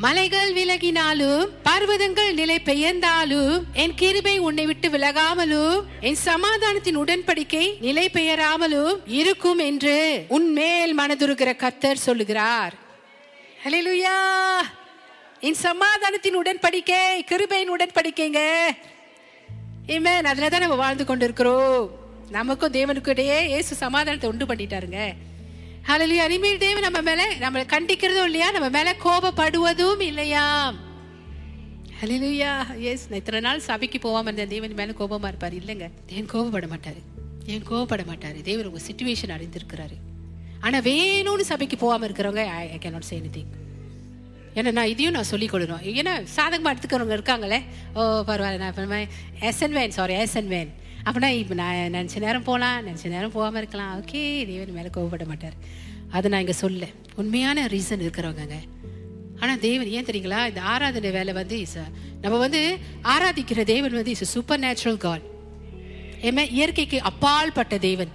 மலைகள் விலகினாலும் பர்வதங்கள் நிலை பெயர்ந்தாலும் என் கிருபை உன்னை விட்டு விலகாமலும் என் சமாதானத்தின் உடன்படிக்கை நிலை பெயராமலும் இருக்கும் என்று உன்மேல் மனதுருகிற கத்தர் சொல்லுகிறார். ஹalleluya! என் சமாதானத்தின் உடன்படிக்கை கிருபையின் உடன்படிக்கைங்க. Amen. அதுல தான் நம்ம வாழ்ந்து கொண்டிருக்கிறோம். நமக்கும் தேவனுக்கும் இடையே இயேசு சமாதானத்தை உண்டு பண்ணிட்டாருங்க. ஹலலியா இனிமேல் தேவன் நம்ம மேல நம்மளை கண்டிக்கிறதும் இல்லையா? நம்ம மேல கோபப்படுவதும் இல்லையாம் ஹலலியா எஸ் நான் இத்தனை நாள் சபைக்கு போகாம இருந்தேன். தேவன் மேல கோபமா இருப்பார். இல்லைங்க. தேவன் கோபப்பட மாட்டாரு. தேவன் கோபப்பட மாட்டாரு. தேவன் உங்க சுச்சுவேஷன் அறிந்திருக்கிறாரு. ஆனா வேணும்னு சபைக்கு போகாம இருக்கிறவங்க ஐ கேனாட் சே எனிதிங் ஏன்னா நான் இதையும் நான் சொல்லிக் கொடுறோம் ஏன்னா சாதகமாக எடுத்துக்கிறவங்க இருக்காங்களே. ஓ பரவாயில்ல. நான் எஸ் அண்ட் வேன் சாரி எஸ்என் வேன் அப்படின்னா இப்போ நான் நினச்ச நேரம் போகலாம் நினச்ச நேரம் போகாமல் இருக்கலாம். ஓகே தேவன் மேலே கோவப்பட மாட்டார். அதை நான் இங்கே சொல்ல உண்மையான ரீசன் இருக்கிறவங்கங்க. ஆனால் தேவன் ஏன் தெரியுங்களா? இந்த ஆராதனை வேலை வந்து இஸ் நம்ம வந்து ஆராதிக்கிற தேவன் வந்து இஸ் சூப்பர் நேச்சுரல் காட் ஏமே இயற்கைக்கு அப்பால் பட்ட தேவன்.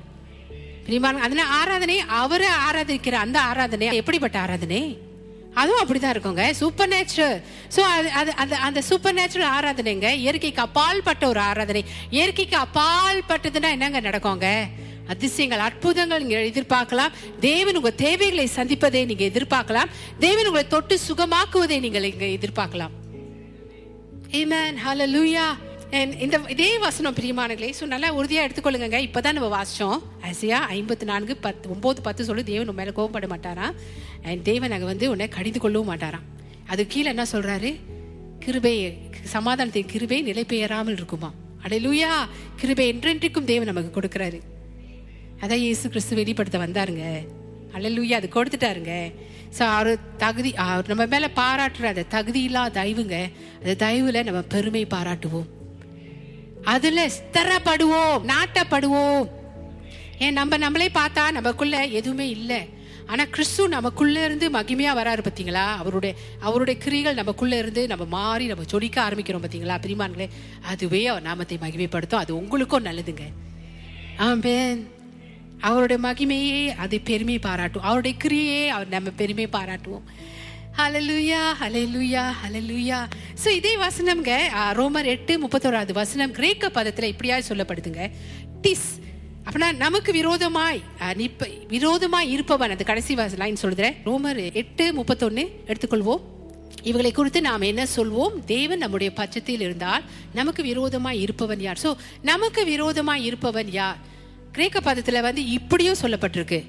பிரிமான அதனால ஆராதனை அவரை ஆராதிக்கிற அந்த ஆராதனை. எப்படிப்பட்ட ஆராதனை? அதுவும் அப்படிதான் இருக்குங்க. சூப்பர் நேச்சுரல் ஸோ அது அது அந்த அந்த சூப்பர் நேச்சுரல் ஆராதனைங்க இயற்கைக்கு அப்பால் பட்ட ஒரு ஆராதனை. இயற்கைக்கு அப்பால் பட்டதுன்னா என்னங்க நடக்குங்க? அதிசயங்கள் அற்புதங்கள் நீங்க எதிர்பார்க்கலாம். தேவன் உங்க தேவைகளை சந்திப்பதை நீங்க எதிர்பார்க்கலாம். தேவன் உங்களை தொட்டு சுகமாக்குவதை நீங்கள் இங்க எதிர்பார்க்கலாம். ஏமேன் ஹலோ லூயா இந்த இதே வசனம் பிரியமானங்களே ஸோ நல்லா உறுதியாக எடுத்துக்கொள்ளுங்க இப்போதான் நம்ம வாசித்தோம் அசியா ஐம்பத்தி நான்கு பத்து ஒம்பது பத்து சொல்லி தேவன் உன் மேலே கோவப்பட மாட்டாராம் அண்ட் தேவன் அங்கே வந்து உன்னை கடிந்து கொள்ளவும் மாட்டாராம் அது கீழே என்ன சொல்கிறாரு கிருபை சமாதானத்தின் கிருபை நிலை பெயராமல் இருக்குமா? அடையலூயா கிருபை என்றென்றைக்கும் தேவன் நமக்கு கொடுக்குறாரு. அதான் இயேசு கிறிஸ்து வெளிப்படுத்த வந்தாருங்க. அல்லூயா அது கொடுத்துட்டாருங்க. ஸோ அவர் தகுதி அவர் நம்ம மேலே பாராட்டுற அந்த தகுதி இல்லாத தயவுங்க அந்த தயவில் நம்ம பெருமை பாராட்டுவோம். அதுல ஸ்திரப்படுவோம் நாட்டப்படுவோம். ஏன் நம்ம நம்மளே பார்த்தா நமக்குள்ள எதுவுமே இல்லை. ஆனா கிறிஸ்து நமக்குள்ள இருந்து மகிமையா வராரு பாத்தீங்களா? அவருடைய அவருடைய கிரிகள் நமக்குள்ள இருந்து நம்ம மாறி நம்ம சொடிக்க ஆரம்பிக்கிறோம் பாத்தீங்களா? பிரிமான்களே அதுவே அவர் நாமத்தை மகிமைப்படுத்தும். அது உங்களுக்கும் நல்லதுங்க. ஆம்பேன் அவருடைய மகிமையே அது பெருமை பாராட்டும். அவருடைய கிரியே அவர் நம்ம பெருமை பாராட்டுவோம். ஹலலுயா ஹலலுயா ஹலலுயா ஸோ இதே வசனம்ங்க ரோமர் எட்டு முப்பத்தோராது வசனம் கிரேக்க பதத்தில் இப்படியா சொல்லப்படுதுங்க. டிஸ் அப்படின்னா நமக்கு விரோதமாய் நிப்ப விரோதமாய் இருப்பவன் அந்த கடைசி லைன் சொல்கிறேன் ரோமர் எட்டு முப்பத்தொன்னு எடுத்துக்கொள்வோம். இவங்களை குறித்து நாம் என்ன சொல்வோம்? தேவன் நம்முடைய பட்சத்தில் இருந்தால் நமக்கு விரோதமாய் இருப்பவன் யார்? ஸோ நமக்கு விரோதமாய் இருப்பவன் யார்? கிரேக்க பதத்தில் வந்து இப்படியும் சொல்லப்பட்டிருக்கு.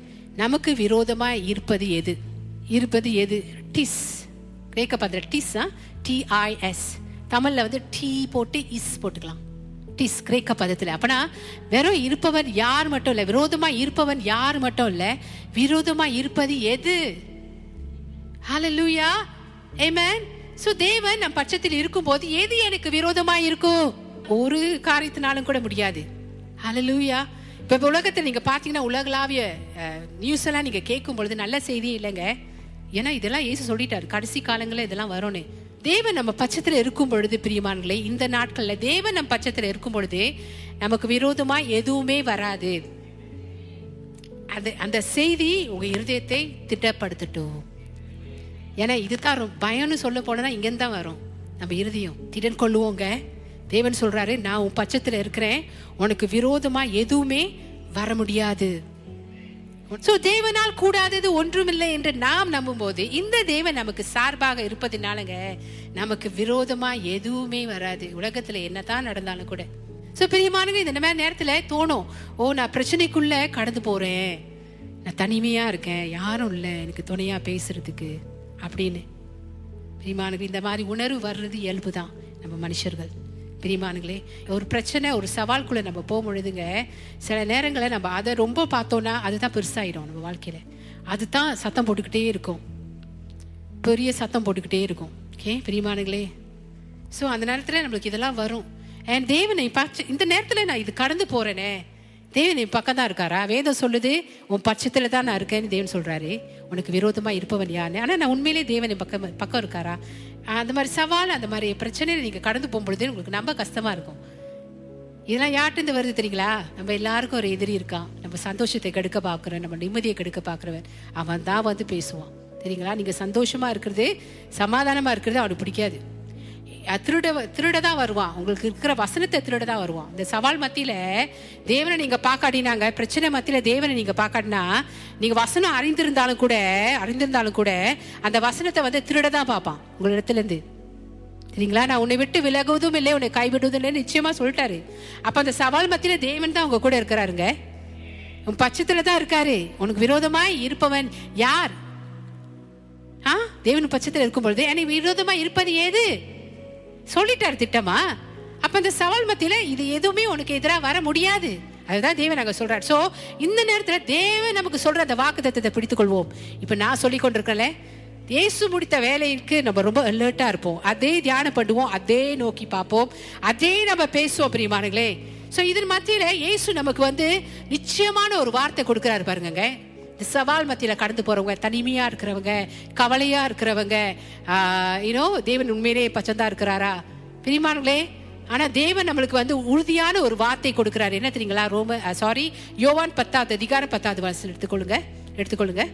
நமக்கு விரோதமாய் இருப்பது எது? இருப்பது எது? டிஸ் கிரேக்க பதத்துல டிஸ் டிஐஎஸ் தமிழில் வந்து டி போட்டு இஸ் போட்டுக்கலாம். டிஸ் கிரேக்க பதத்தில் அப்பனா வெறும் இருப்பவன் யார் மட்டும் இல்லை விரோதமாக இருப்பவன் யார் மட்டும் இல்லை விரோதமாக இருப்பது எது? ஹலலூயா ஏமேன் ஸோ தேவன் நம் பட்சத்தில் இருக்கும்போது எது எனக்கு விரோதமாக இருக்கும்? ஒரு காரியத்தினாலும் கூட முடியாது. ஹலலூயா இப்போ இப்ப நீங்கள் பார்த்தீங்கன்னா உலகளாவிய நியூஸ் எல்லாம் நீங்கள் கேட்கும் பொழுது நல்ல செய்தி இல்லைங்க. ஏன்னா இதெல்லாம் ஏசு சொல்லிட்டாரு. கடைசி காலங்களில் இதெல்லாம் வரும்னு. தேவன் நம்ம பட்சத்தில் இருக்கும் பொழுது பிரியமானங்களே இந்த நாட்களில் தேவன் நம்ம பட்சத்தில் இருக்கும் பொழுது நமக்கு விரோதமா எதுவுமே வராது. அது அந்த செய்தி உங்க இருதயத்தை திட்டப்படுத்தட்டும் ஏன்னா இதுதான் ரொம்ப பயம்னு சொல்ல போனா இங்கேருந்து தான் வரும். நம்ம இருதயம் திடன் கொள்ளுவோங்க. தேவன் சொல்றாரு நான் உன் பட்சத்தில் இருக்கிறேன். உனக்கு விரோதமா எதுவுமே வர முடியாது. சோ தேவனால் கூடாதது ஒன்றுமில்லை என்று நாம் நம்பும்போது இந்த தேவன் நமக்கு சார்பாக இருப்பதினாலங்க நமக்கு விரோதமா எதுவுமே வராது. உலகத்துல என்னதான் நடந்தாலும் கூட. ஸோ பிரியமானங்க இந்த மாதிரி நேரத்துல தோணும் ஓ நான் பிரச்சனைக்குள்ள கடந்து போறேன். நான் தனிமையா இருக்கேன். யாரும் இல்லை. எனக்கு துணையா பேசுறதுக்கு. அப்படின்னு. பிரியமானங்க இந்த மாதிரி உணர்வு வர்றது இயல்பு தான் நம்ம மனுஷர்கள். பிரிமானுங்களே ஒரு பிரச்சனை ஒரு சவால்குள்ளே நம்ம போக பொழுதுங்க சில நேரங்களில் நம்ம அதை ரொம்ப பார்த்தோன்னா அதுதான் பெருசாகிடும் நம்ம வாழ்க்கையில். அதுதான் சத்தம் போட்டுக்கிட்டே இருக்கும். பெரிய சத்தம் போட்டுக்கிட்டே இருக்கும். ஓகே? பிரிமானுங்களே ஸோ அந்த நேரத்தில் நம்மளுக்கு இதெல்லாம் வரும். அண்ட் தேவனை பார்த்து இந்த நேரத்தில் நான் இது கடந்து போகிறேனே தேவன் என் பக்கம் தான் இருக்காரா? வேதம் சொல்லுது உன் பட்சத்தில் தான் நான் இருக்கேன்னு தேவன் சொல்கிறாரு உனக்கு விரோதமாக இருப்பவன் யாருன்னு. ஆனால் நான் உண்மையிலே தேவன் பக்கம் பக்கம் இருக்காரா? அந்த மாதிரி சவால் அந்த மாதிரி பிரச்சனையை நீங்கள் கடந்து போகும்பொழுது உங்களுக்கு ரொம்ப கஷ்டமாக இருக்கும். இதெல்லாம் யார்கிட்ட வருது தெரியுங்களா? நம்ம எல்லாருக்கும் ஒரு எதிரி இருக்கான். நம்ம சந்தோஷத்தை கெடுக்க பார்க்குறோம் நம்ம நிம்மதியை கெடுக்க பார்க்குறவன். அவன் தான் வந்து பேசுவான். சரிங்களா நீங்க சந்தோஷமா இருக்கிறது சமாதானமா இருக்கிறது அவனுக்கு பிடிக்காது. திருட திருட தான் வருவான். உங்களுக்கு இருக்கிற வசனத்தை திருட தான் வருவான். இந்த சவால் மத்தியில தேவனை நீங்க பார்க்காட்டினாங்க பிரச்சனை மத்தியில தேவனை நீங்க பார்க்காட்டினா நீங்க வசனம் அறிந்திருந்தாலும் கூட அறிந்திருந்தாலும் கூட அந்த வசனத்தை வந்து திருட தான் பார்ப்பான் உங்களிடத்துல இருந்து சரிங்களா? நான் உன்னை விட்டு விலகுவதும் இல்லை உன்னை கைவிடுவதும் இல்லை நிச்சயமா சொல்லிட்டாரு. அப்ப அந்த சவால் மத்தியில தேவன் தான் உங்க கூட இருக்கிறாருங்க. உன் பட்சத்தில் தான் இருக்காரு. உனக்கு விரோதமாய் இருப்பவன் யார்? ஆ? தேவன் பட்சத்தில் இருக்கும் பொழுது எனக்கு விரோதமா இருப்பது ஏது? சொல்லிட்டார் திட்டமா? அப்ப அந்த சவால் மத்தியில இது எதுவுமே உனக்கு எதிராக வர முடியாது. அதுதான் தேவன் அங்க சொல்றார். சோ இந்த நேரத்துல தேவன் நமக்கு சொல்ற அந்த வாக்கு தத்துவத்தை பிடித்துக் கொள்வோம் இப்ப நான் சொல்லி கொண்டிருக்கேன்ல இயேசு முடித்த வேலைக்கு நம்ம ரொம்ப அலர்ட்டா இருப்போம். அதே தியானம் பண்ணுவோம் அதே நோக்கி பார்ப்போம் அதே நம்ம பேசுவோம் பிரியமானங்களே சோ இதன் மத்தியில இயேசு நமக்கு வந்து நிச்சயமான ஒரு வார்த்தை கொடுக்கிறாரு பாருங்க இந்த சவால் மத்தியில் கடந்து போகிறவங்க தனிமையாக இருக்கிறவங்க கவலையாக இருக்கிறவங்க யூனோ தேவன் உண்மையிலேயே பச்சந்தா இருக்கிறாரா? பிரிமானங்களே ஆனால் தேவன் நம்மளுக்கு வந்து உறுதியான ஒரு வார்த்தை கொடுக்குறாரு. என்ன தெரியுங்களா? ரோம சாரி யோவான் பத்தாவது அதிகாரம் பத்தாவது வருஷம் எடுத்துக்கொள்ளுங்க. எடுத்துக்கொள்ளுங்க.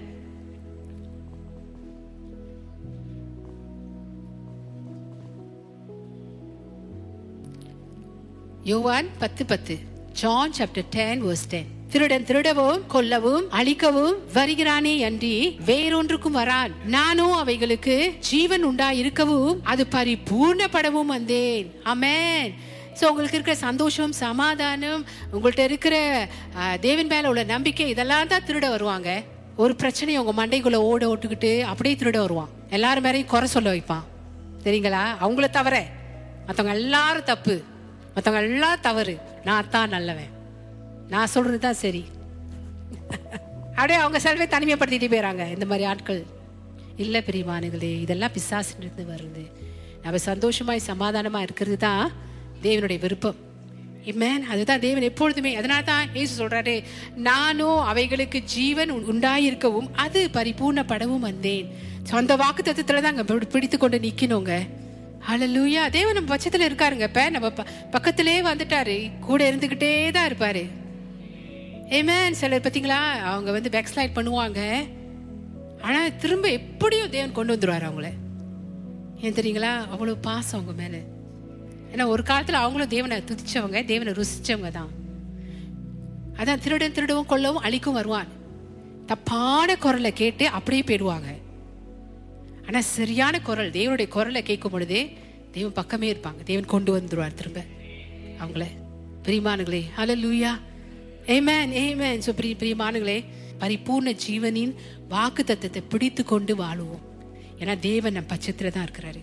யோவான் பத்து பத்து John chapter ten verse ten திருடன் திருடவும் கொல்லவும் அழிக்கவும் வருகிறானே அன்றி வேறொன்றுக்கும் வரான். நானும் அவைகளுக்கு ஜீவன் உண்டா இருக்கவும் அது பரிபூர்ணப்படவும் வந்தேன். அமேன் ஸோ உங்களுக்கு இருக்கிற சந்தோஷம் சமாதானம் உங்கள்கிட்ட இருக்கிற தேவன் மேல உள்ள நம்பிக்கை இதெல்லாம் தான் திருட வருவாங்க. ஒரு பிரச்சனையை உங்க மண்டைக்குள்ள ஓட ஓட்டுக்கிட்டு அப்படியே திருட வருவான். எல்லாரும் மேலையும் குறை சொல்ல வைப்பான். சரிங்களா அவங்கள தவிர மற்றவங்க எல்லாரும் தப்பு. மற்றவங்க எல்லாம் தவறு. நான் தான் நல்லவன். நான் சொல்றது தான் சரி. அப்படியே அவங்க செல்வே தனிமைப்படுத்திட்டு போயிறாங்க இந்த மாதிரி ஆட்கள். இல்லை பிரியமானங்களே இதெல்லாம் பிசாசிலிருந்து வருது. நம்ம சந்தோஷமாய் சமாதானமாக இருக்கிறது தான் தேவனுடைய விருப்பம். இம்மேன் அதுதான் தேவன் எப்பொழுதுமே அதனால தான் ஏசு சொல்றாரு நானும் அவைகளுக்கு ஜீவன் உண்டாயிருக்கவும் அது பரிபூர்ணப்படவும் வந்தேன். சொந்த அந்த வாக்கு தத்துவத்தில் தான் அங்கே பிடித்து கொண்டு நிற்கணுங்க ஹalleluya தேவன் நம்ம பட்சத்தில் இருக்காருங்க இப்போ நம்ம ப- பக்கத்திலே வந்துட்டாரு கூட இருந்துக்கிட்டே தான் இருப்பாரு. ஏமேன் சிலர் பார்த்தீங்களா? அவங்க வந்து பேக் ஸ்லைட் பண்ணுவாங்க. ஆனால் திரும்ப எப்படியும் தேவன் கொண்டு வந்துடுவார் அவங்கள. ஏன் தெரியுங்களா? அவ்வளோ பாசம் அவங்க மேலே. ஏன்னா ஒரு காலத்தில் அவங்களும் தேவனை துதிச்சவங்க தேவனை ருசிச்சவங்க தான். அதான் திருடன் திருடவும் கொள்ளவும் அழிக்கும் வருவான். தப்பான குரலை கேட்டு அப்படியே போயிடுவாங்க. ஆனால் சரியான குரல் தேவனுடைய குரலை கேட்கும் பொழுது தேவன் பக்கமே இருப்பாங்க. தேவன் கொண்டு வந்துடுவார் திரும்ப. அவங்கள. பிரிமானுங்களே ஹலோ லூயா ஏமேன் ஏமேன் ஸோ பிரிய பிரியமானுங்களே பரிபூர்ண ஜீவனின் வாக்கு தத்துவத்தை பிடித்து கொண்டு வாழுவோம் ஏன்னா தேவன் நம் பட்சத்துல தான் இருக்கிறாரு